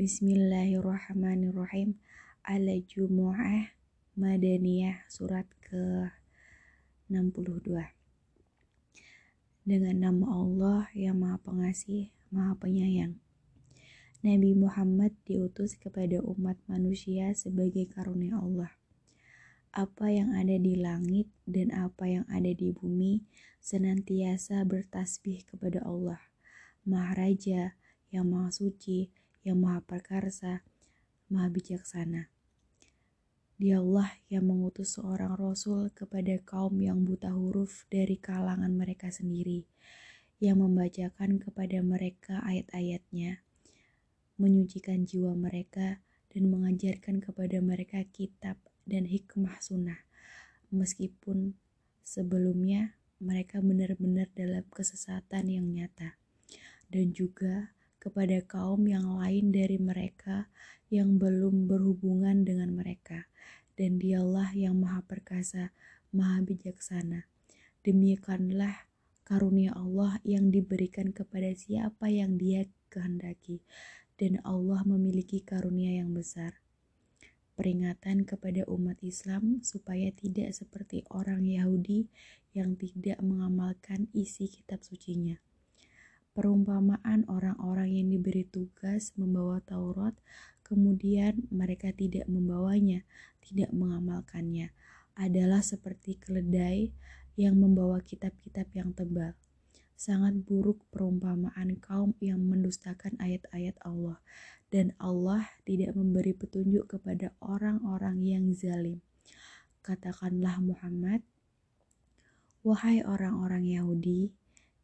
Bismillahirrahmanirrahim. Al-Jumu'ah Madaniyah surat ke-62. Dengan nama Allah yang Maha Pengasih, Maha Penyayang. Nabi Muhammad diutus kepada umat manusia sebagai karunia Allah. Apa yang ada di langit dan apa yang ada di bumi senantiasa bertasbih kepada Allah, Maharaja yang Maha Suci, yang Maha Perkasa, Maha Bijaksana. Dia Allah yang mengutus seorang rasul kepada kaum yang buta huruf dari kalangan mereka sendiri, yang membacakan kepada mereka ayat-ayatnya, menyucikan jiwa mereka, dan mengajarkan kepada mereka kitab dan hikmah sunnah, meskipun sebelumnya mereka benar-benar dalam kesesatan yang nyata, dan juga kepada kaum yang lain dari mereka yang belum berhubungan dengan mereka dan dialah yang maha perkasa, maha bijaksana. Demikianlah karunia Allah yang diberikan kepada siapa yang dia kehendaki, dan Allah memiliki karunia yang besar. Peringatan kepada umat Islam supaya tidak seperti orang Yahudi yang tidak mengamalkan isi kitab sucinya. Perumpamaan orang-orang yang diberi tugas membawa Taurat, kemudian mereka tidak membawanya, tidak mengamalkannya adalah seperti keledai yang membawa kitab-kitab yang tebal. Sangat buruk perumpamaan kaum yang mendustakan ayat-ayat Allah, dan Allah tidak memberi petunjuk kepada orang-orang yang zalim. Katakanlah Muhammad, wahai orang-orang Yahudi,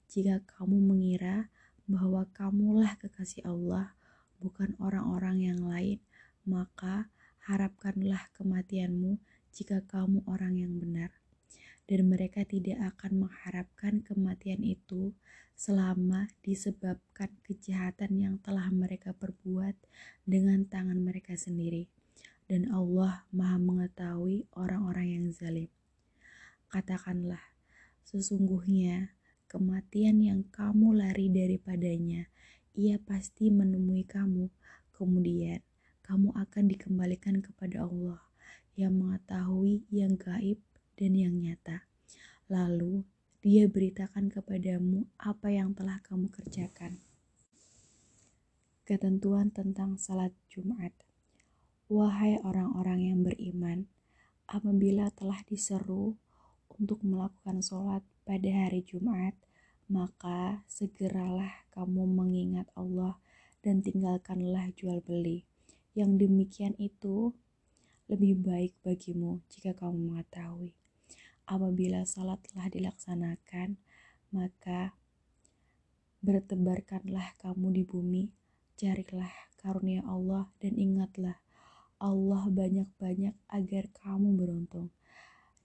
jika kamu mengira bahwa kamulah kekasih Allah, bukan orang-orang yang lain, maka harapkanlah kematianmu jika kamu orang yang benar. Dan mereka tidak akan mengharapkan kematian itu selama disebabkan kejahatan yang telah mereka perbuat dengan tangan mereka sendiri. Dan Allah maha mengetahui orang-orang yang zalim. Katakanlah, sesungguhnya kematian yang kamu lari daripadanya, ia pasti menemui kamu. Kemudian kamu akan dikembalikan kepada Allah yang mengetahui yang gaib dan yang nyata. Lalu dia beritakan kepadamu apa yang telah kamu kerjakan. Ketentuan tentang salat Jumat. Wahai orang-orang yang beriman, apabila telah diseru untuk melakukan sholat pada hari Jumat, maka segeralah kamu mengingat Allah dan tinggalkanlah jual beli yang demikian itu lebih baik bagimu jika kamu mengetahui. Apabila salat telah dilaksanakan, maka bertebarkanlah kamu di bumi, carilah karunia Allah dan ingatlah Allah banyak-banyak agar kamu beruntung.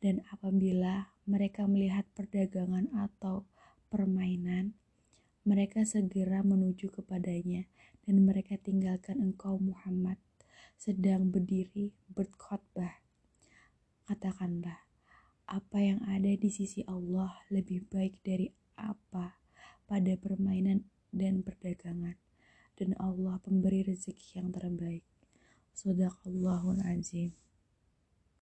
Dan apabila mereka melihat perdagangan atau permainan, mereka segera menuju kepadanya dan mereka tinggalkan engkau Muhammad sedang berdiri berkhotbah. Katakanlah, apa yang ada di sisi Allah lebih baik dari apa pada permainan dan perdagangan. Dan Allah pemberi rezeki yang terbaik. Sadaqallahul azim.